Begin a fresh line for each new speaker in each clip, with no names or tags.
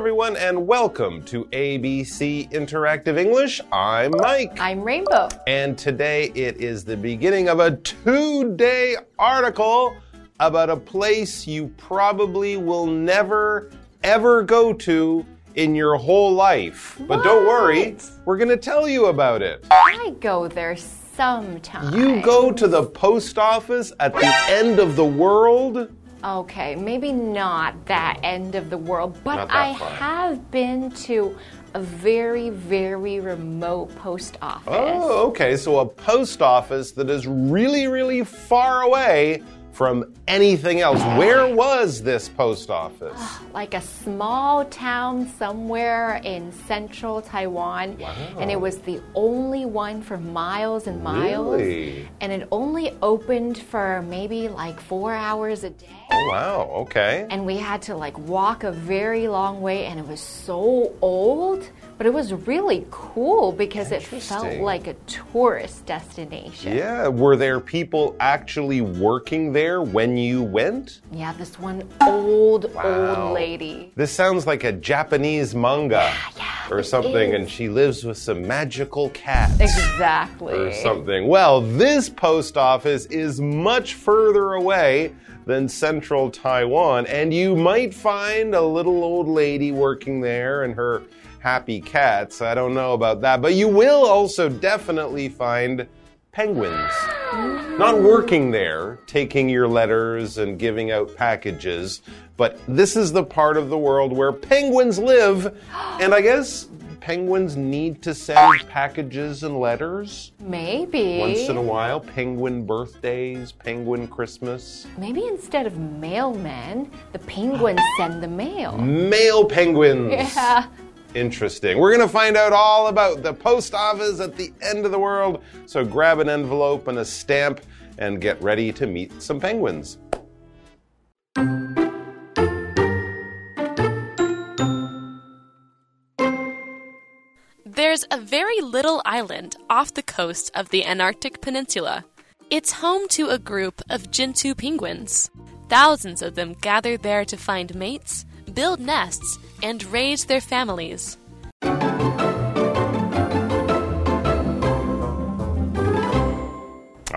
Hello, everyone, and welcome to ABC Interactive English. I'm Mike.
I'm Rainbow.
And today it is the beginning of a two day article about a place you probably will never, ever go to in your whole life. But don't worry, we're going to tell you about it.
I go there sometimes.
You go to the post office at the end of the world?
Okay, maybe not that end of the world, but I have been to a very, very remote post office.
Oh, okay. So a post office that is really, really far away from anything else. Where was this post office?
Ah, like a small town somewhere in central Taiwan. And it was the only one for miles and miles.
Really?
And it only opened for maybe like four hours a day.
Oh, wow. Okay.
and we had to like walk a very long way and it was so old but it was really cool because it felt like a tourist destination
Yeah. Were there people actually working there when you went?
yeah this one old
Wow.
old lady
This sounds like a Japanese manga or something,
is.
and she lives with some magical cats.
exactly
or something. Well, this post office is much further away than central Taiwan, and you might find a little old lady working there and her happy cats. I don't know about that, but you will also definitely find penguins. Not working there, taking your letters and giving out packages, but this is the part of the world where penguins live, and I guess penguins need to send packages and letters
maybe
once in a while. Penguin birthdays, penguin Christmas.
maybe instead of mailmen the penguins send the mail
Male penguins.
yeah
Interesting. We're going to find out all about the post office at the end of the world. So grab an envelope and a stamp and get ready to meet some penguins.
There's a very little island off the coast of the Antarctic Peninsula. It's home to a group of Gentoo penguins. Thousands of them gather there to find mates, build nests, and raise their families.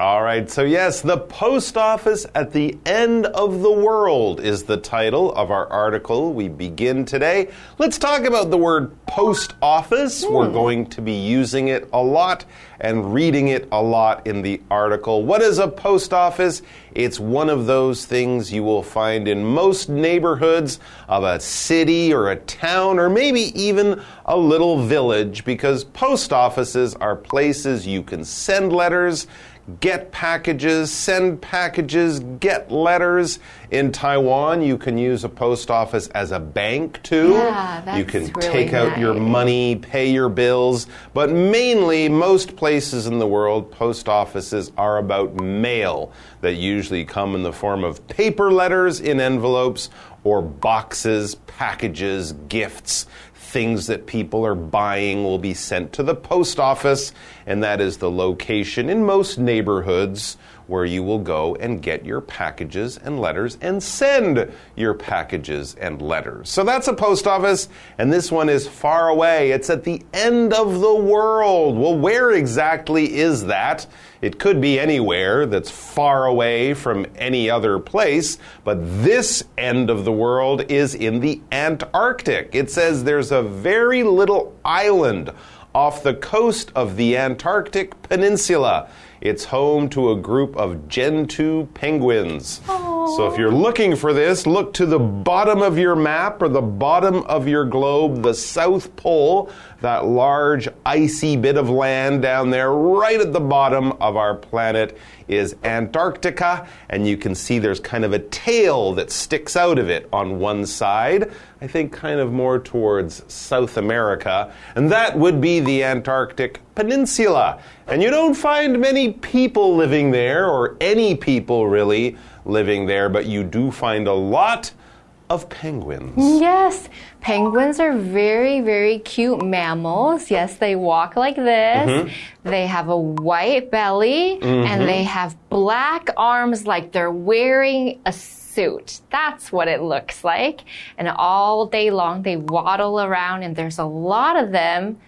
All right, so yes, the post office at the end of the world is the title of our article. We begin today. Let's talk about the word post office. We're hmm. going to be using it a lot and reading it a lot in the article. What is a post office? It's one of those things you will find in most neighborhoods of a city or a town or maybe even a little village because post offices are places you can send letters get packages, send packages, get letters. In Taiwan, you can use a post office as a bank too.
Yeah,
you can
really
take out your money, pay your bills, but mainly, most places in the world, post offices are about mail that usually come in the form of paper letters in envelopes or boxes, packages, gifts things that people are buying will be sent to the post office, and that is the location in most neighborhoods where you will go and get your packages and letters and send your packages and letters. So that's a post office, and this one is far away. It's at the end of the world. Well, where exactly is that? It could be anywhere that's far away from any other place, but this end of the world is in the Antarctic. It says there's a very little island off the coast of the Antarctic Peninsula. It's home to a group of Gentoo penguins. So if you're looking for this, look to the bottom of your map or the bottom of your globe, the South Pole, that large icy bit of land down there, right at the bottom of our planet, is Antarctica. And you can see there's kind of a tail that sticks out of it on one side. I think kind of more towards South America. And that would be the Antarctic Peninsula. And you don't find many people living there, or any people really living there, but you do find a lot of penguins.
Yes, penguins are very, very cute mammals. Yes, they walk like this.
Mm-hmm.
They have a white belly and they have black arms like they're wearing a suit. That's what it looks like. And all day long, they waddle around, and there's a lot of them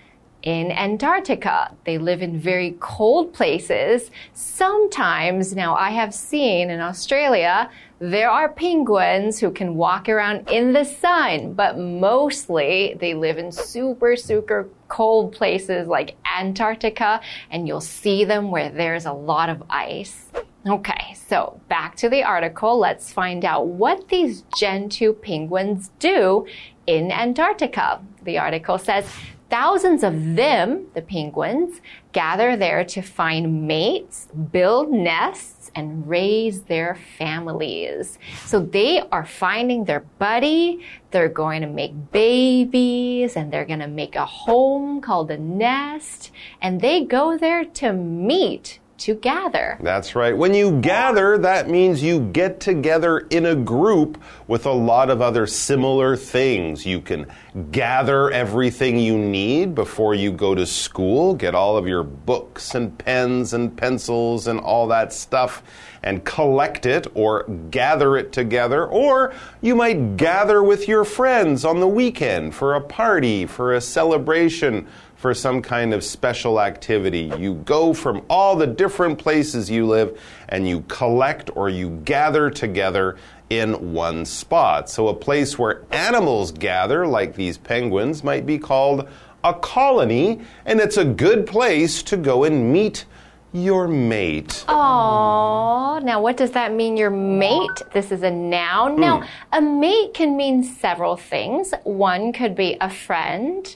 in Antarctica. They live in very cold places. Sometimes, now I have seen in Australia, there are penguins who can walk around in the sun, but mostly they live in super, super cold places like Antarctica, and you'll see them where there's a lot of ice. Okay, so back to the article. Let's find out what these Gentoo penguins do in Antarctica. The article says Thousands of them, the penguins, gather there to find mates, build nests, and raise their families. So they are finding their buddy, they're going to make babies, and they're going to make a home called a nest, and they go there to meet to gather.
That's right. When you gather, that means you get together in a group with a lot of other similar things. You can gather everything you need before you go to school, get all of your books and pens and pencils and all that stuff and collect it or gather it together. Or you might gather with your friends on the weekend for a party, for a celebration for some kind of special activity. You go from all the different places you live and you collect or you gather together in one spot. So, a place where animals gather, like these penguins, might be called a colony, and it's a good place to go and meet your mate.
Oh, now what does that mean, your mate? This is a noun. Now,
Hmm.
a mate can mean several things. One could be a friend,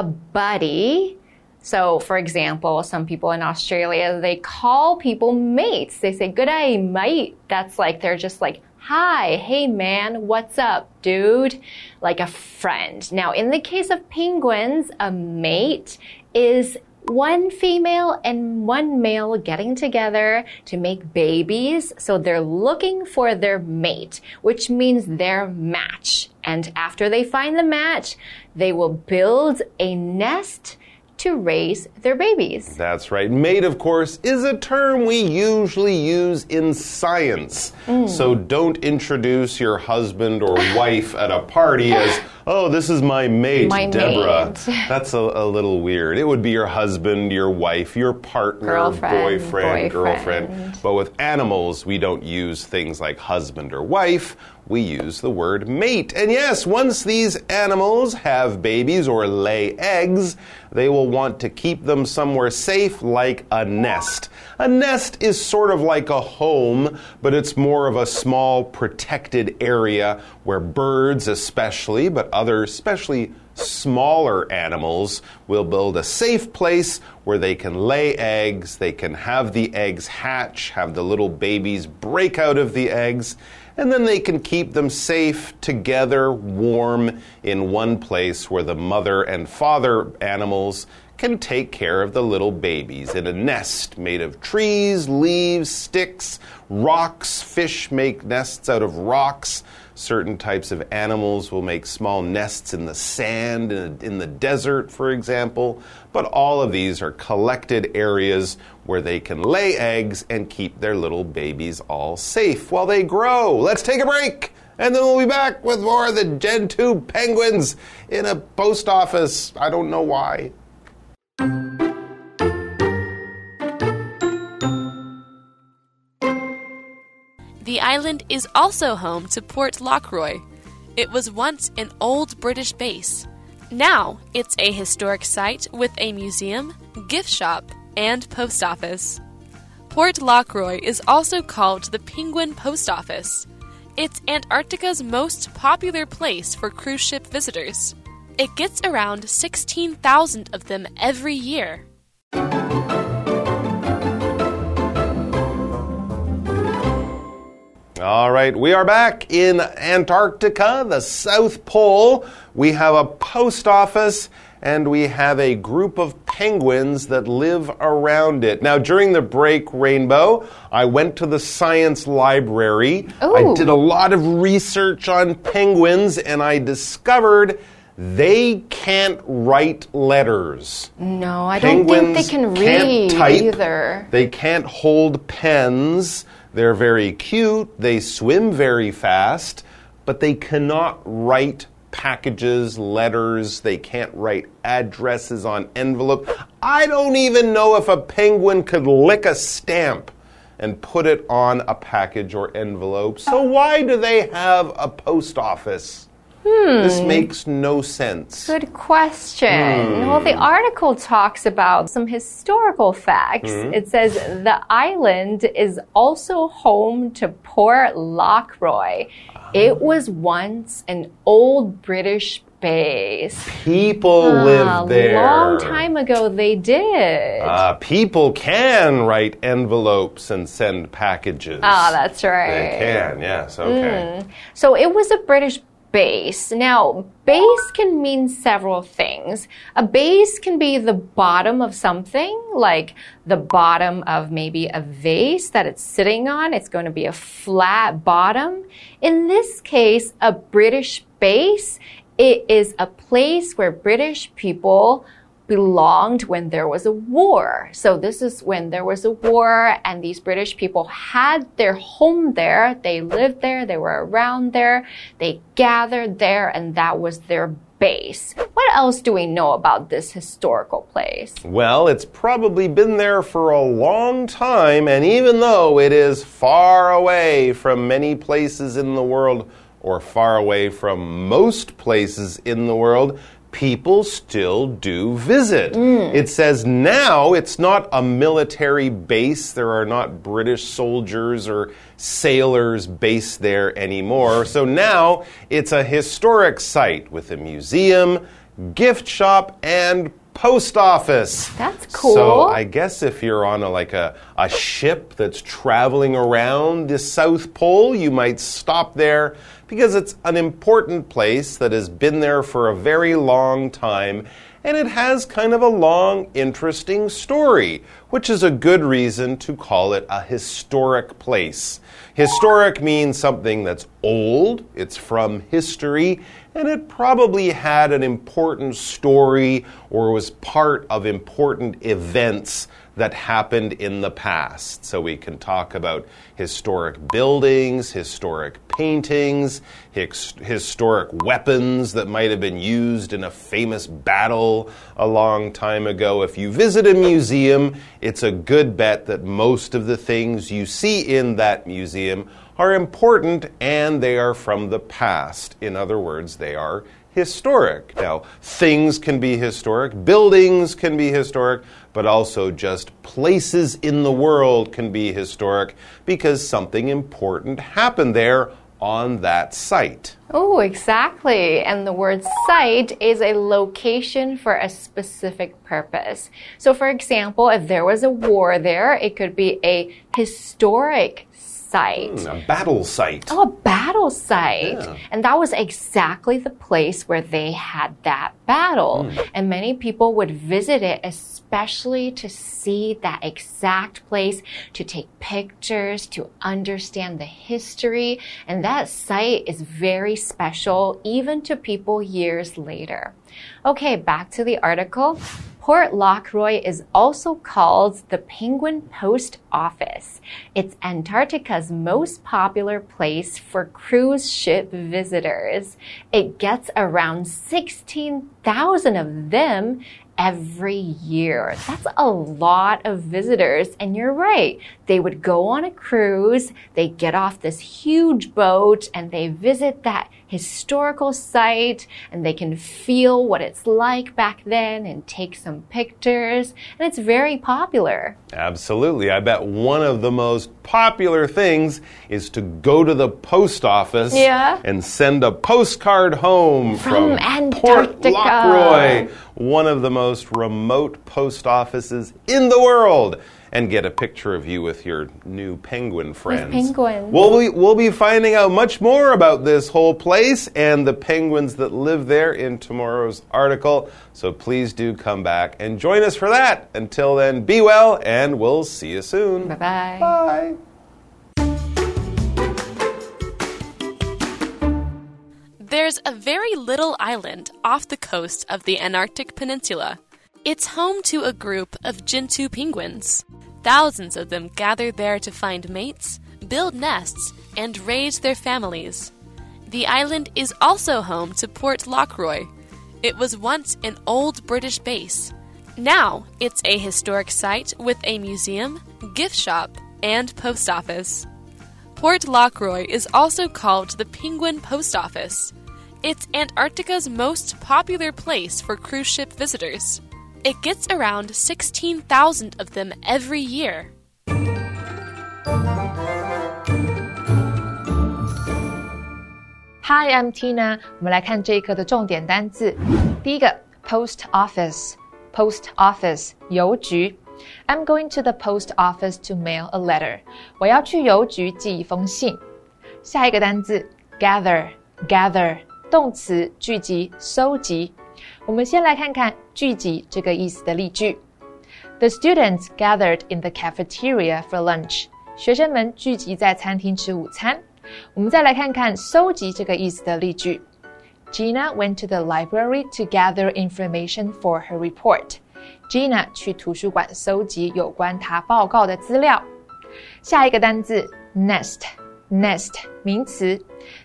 a buddy. So, for example, some people in Australia, they call people mates. They say, good day, mate. That's like, they're just like, hi, hey man, what's up, dude? Like a friend. Now, in the case of penguins, a mate is one female and one male getting together to make babies. So they're looking for their mate, which means their match. And after they find the match, they will build a nest to raise their babies.
That's right. Mate, of course, is a term we usually use in science. Mm. So don't introduce your husband or wife at a party as, oh, this is my mate,
My
Deborah.
mate.
That's a, a little weird. It would be your husband, your wife, your partner,
Girlfriend,
boyfriend, girlfriend. But with animals, we don't use things like husband or wife. We use the word mate. And yes, once these animals have babies or lay eggs, they will want to keep them somewhere safe, like a nest. A nest is sort of like a home, but it's more of a small protected area where birds, especially, but other, especially smaller animals will build a safe place where they can lay eggs, they can have the eggs hatch, have the little babies break out of the eggs, and then they can keep them safe together, warm in one place where the mother and father animals can take care of the little babies in a nest made of trees, leaves, sticks, rocks. Fish make nests out of rocks. Certain types of animals will make small nests in the sand, in, the desert, for example. But all of these are collected areas where they can lay eggs and keep their little babies all safe while they grow. Let's take a break, and then we'll be back with more of the Gentoo penguins in a post office. I don't know why.
Island is also home to Port Lockroy. It was once an old British base. Now it's a historic site with a museum, gift shop, and post office. Port Lockroy is also called the Penguin Post Office. It's Antarctica's most popular place for cruise ship visitors. It gets around 16,000 of them every year.
All right, we are back in Antarctica, the South Pole. We have a post office and we have a group of penguins that live around it. Now, during the break, Rainbow, I went to the science library. I did a lot of research on penguins and I discovered they can't write letters.
No, I don't think they can
can't
read
type.
either.
They can't hold pens. They're very cute. They swim very fast, but they cannot write packages, letters. They can't write addresses on envelope. I don't even know if a penguin could lick a stamp and put it on a package or envelope. So why do they have a post office? This makes no sense.
Good question.
Hmm.
Well, the article talks about some historical facts.
Hmm.
It says the island is also home to Port Lockroy. It was once an old British base.
People
Ah,
live there.
A long time ago, they did.
Uh, people can write envelopes and send packages.
Ah, that's right. Hmm.
They can, yes, okay.
So it was a British base. Now, base can mean several things. A base can be the bottom of something, like the bottom of maybe a vase that it's sitting on. It's going to be a flat bottom. In this case, a British base, it is a place where British people belonged when there was a war. So this is when there was a war and these British people had their home there. They lived there. They were around there. They gathered there and that was their base. What else do we know about this historical place?
Well, it's probably been there for a long time, and even though it is far away from many places in the world, or far away from most places in the world, people still do visit. Mm. It says now it's not a military base. There are not British soldiers or sailors based there anymore. So now it's a historic site with a museum, gift shop, and post office.
That's cool.
So I guess if you're on a like a, a ship that's traveling around the South Pole, you might stop there because it's an important place that has been there for a very long time and it has kind of a long, interesting story, which is a good reason to call it a historic place. Historic means something that's old, it's from history, and it probably had an important story or was part of important events that happened in the past. So we can talk about historic buildings, historic paintings, his- historic weapons that might have been used in a famous battle a long time ago. If you visit a museum, it's a good bet that most of the things you see in that museum are important and they are from the past. In other words, they are historic. Now, things can be historic, buildings can be historic, but also just places in the world can be historic because something important happened there on that site.
Oh, exactly. And the word site is a location for a specific purpose. So, for example, if there was a war there, it could be a historic site.
Hmm, a battle site.
Oh, a battle site.
Yeah.
And that was exactly the place where they had that battle. Hmm. And many people would visit it, especially to see that exact place, to take pictures, to understand the history. And that site is very special, even to people years later. Okay, back to the article. Port Lockroy is also called the Penguin Post Office. It's Antarctica's most popular place for cruise ship visitors. It gets around 16,000 of them every year. That's a lot of visitors. And you're right. They would go on a cruise, they get off this huge boat, and they visit that historical site, and they can feel what it's like back then and take some pictures. And it's very popular.
Absolutely. I bet one of the most popular things is to go to the post office
Yeah.
and send a postcard home
From
from, Port
Antarctica.
Lockroy, one of the most remote post offices in the world. And get a picture of you with your new penguin friends.
penguins.
We'll be, we'll be finding out much more about this whole place and the penguins that live there in tomorrow's article. So please do come back and join us for that. Until then, be well, and we'll see you soon.
Bye bye.
Bye.
There's a very little island off the coast of the Antarctic Peninsula. It's home to a group of Gentoo penguins. Thousands of them gather there to find mates, build nests, and raise their families. The island is also home to Port Lockroy. It was once an old British base. Now it's a historic site with a museum, gift shop, and post office. Port Lockroy is also called the Penguin Post Office. It's Antarctica's most popular place for cruise ship visitors. It gets around 16,000 of them every year.
Hi, I'm Tina。我们来看这一课的重点单字。第一个，post office，post office 邮局。I'm going to the post office to mail a letter。我要去邮局寄一封信。下一个单字，gather，gather 动词，聚集、收集。我们先来看看聚集这个意思的例句。The students gathered in the cafeteria for lunch。学生们聚集在餐厅吃午餐。我们再来看看收集这个意思的例句。Gina went to the library to gather information for her report. Gina 去图书馆搜集有关她报告的资料。下一个单字 nest，nest 名词，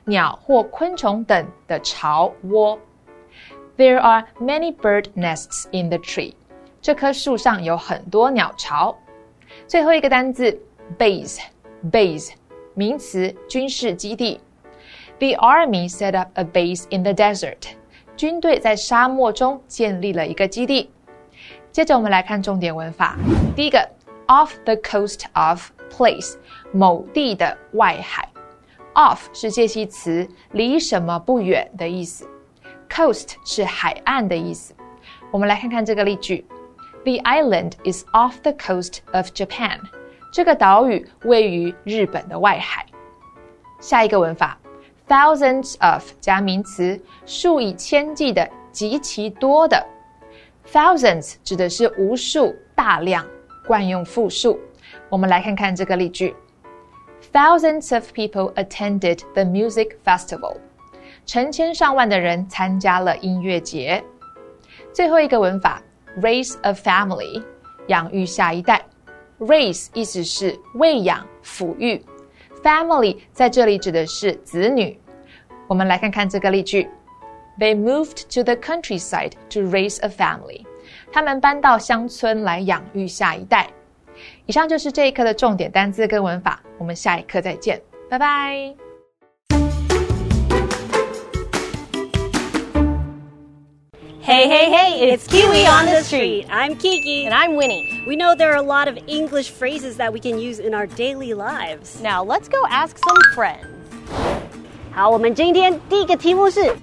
鸟或昆虫等的巢窝。There are many bird nests in the tree. 这棵树上有很多鸟巢。最后一个单字 base，base 名词，军事基地。The army set up a base in the desert. 军队在沙漠中建立了一个基地。接着我们来看重点文法。第一个，off the coast of place，某地的外海。off 是介系词，离什么不远的意思。coast 是海岸的意思。我们来看看这个例句：The island is off the coast of Japan. 这个岛屿位于日本的外海。下一个文法，thousands of 加名词，数以千计的，极其多的。thousands 指的是无数、大量，惯用复数。我们来看看这个例句：Thousands of people attended the music festival. 成千上万的人参加了音乐节。最后一个文法，raise a family，养育下一代。raise 意思是喂养、抚育，family 在这里指的是子女。我们来看看这个例句：They moved to the countryside to raise a family。他们搬到乡村来养育下一代。 以上就是这一课的重点单词跟文法，我们下一课再见，拜拜。
Hey, hey, hey, it's Kiwi on the street. I'm Kiki.
And I'm Winnie.
We know there are a lot of English phrases that we can use in our daily lives.
Now let's go ask some friends.
好，我们今天第一个题目是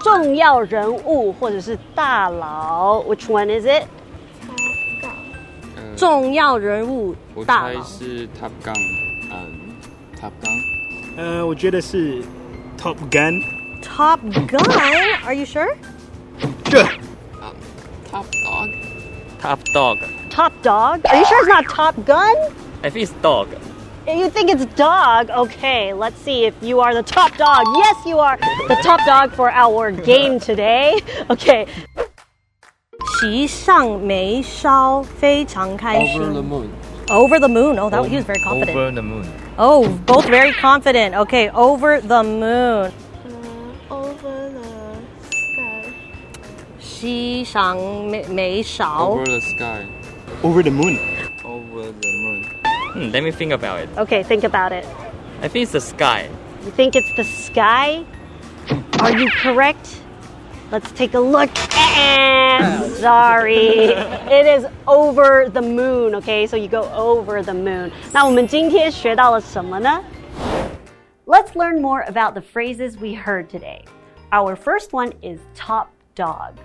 重要人物或者是大佬。Which one is it? 重要人物
我
大佬。
猜是 Top Gun，嗯，Top Gun，
呃，我觉得是 Top Gun。
Top Gun? Are you sure?
Top Dog。Top Dog。
Top Dog? Are you sure it's not Top Gun?
I think it's dog。
You think it's dog? Okay, let's see if you are the top dog. Yes, you are the top dog for our game today. Okay. 席上眉梢，非常开心。
Over the moon。
Over the moon. Oh, that he was very confident.
Over the moon。
Oh, both very confident. Okay, over the moon.
over the sky.
席上眉眉梢
Over。the sky。
Over the moon.
Over the moon。Hmm, let me think about it.
Okay, think about it.
I think it's the sky.
You think it's the sky? Are you correct? Let's take a look. Eh, Sorry. It is over the moon, okay? So you go over the moon. 那我们今天学到了什么呢? Let's learn more about the phrases we heard today. Our first one is top dog.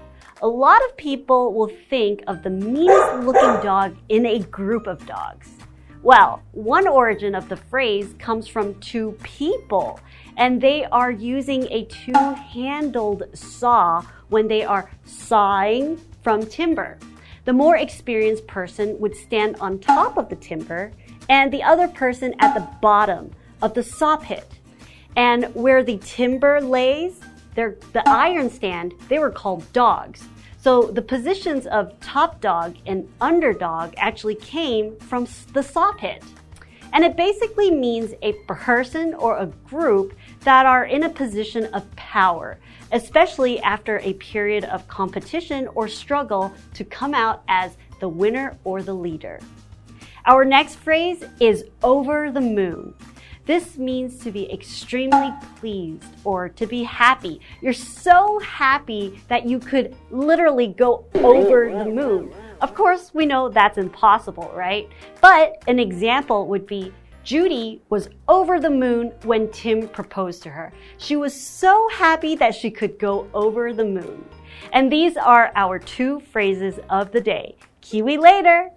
A lot of people will think of the meanest looking dog in a group of dogs. Well, one origin of the phrase comes from two people, and they are using a two handled saw when they are sawing from timber. The more experienced person would stand on top of the timber, and the other person at the bottom of the saw pit. And where the timber lays, the iron stand, they were called dogs. So the positions of top dog and underdog actually came from the saw pit. And it basically means a person or a group that are in a position of power, especially after a period of competition or struggle to come out as the winner or the leader. Our next phrase is over the moon. This means to be extremely pleased or to be happy. You're so happy that you could literally go over the moon. Of course, we know that's impossible, right? But an example would be Judy was over the moon when Tim proposed to her. She was so happy that she could go over the moon. And these are our two phrases of the day. Kiwi later!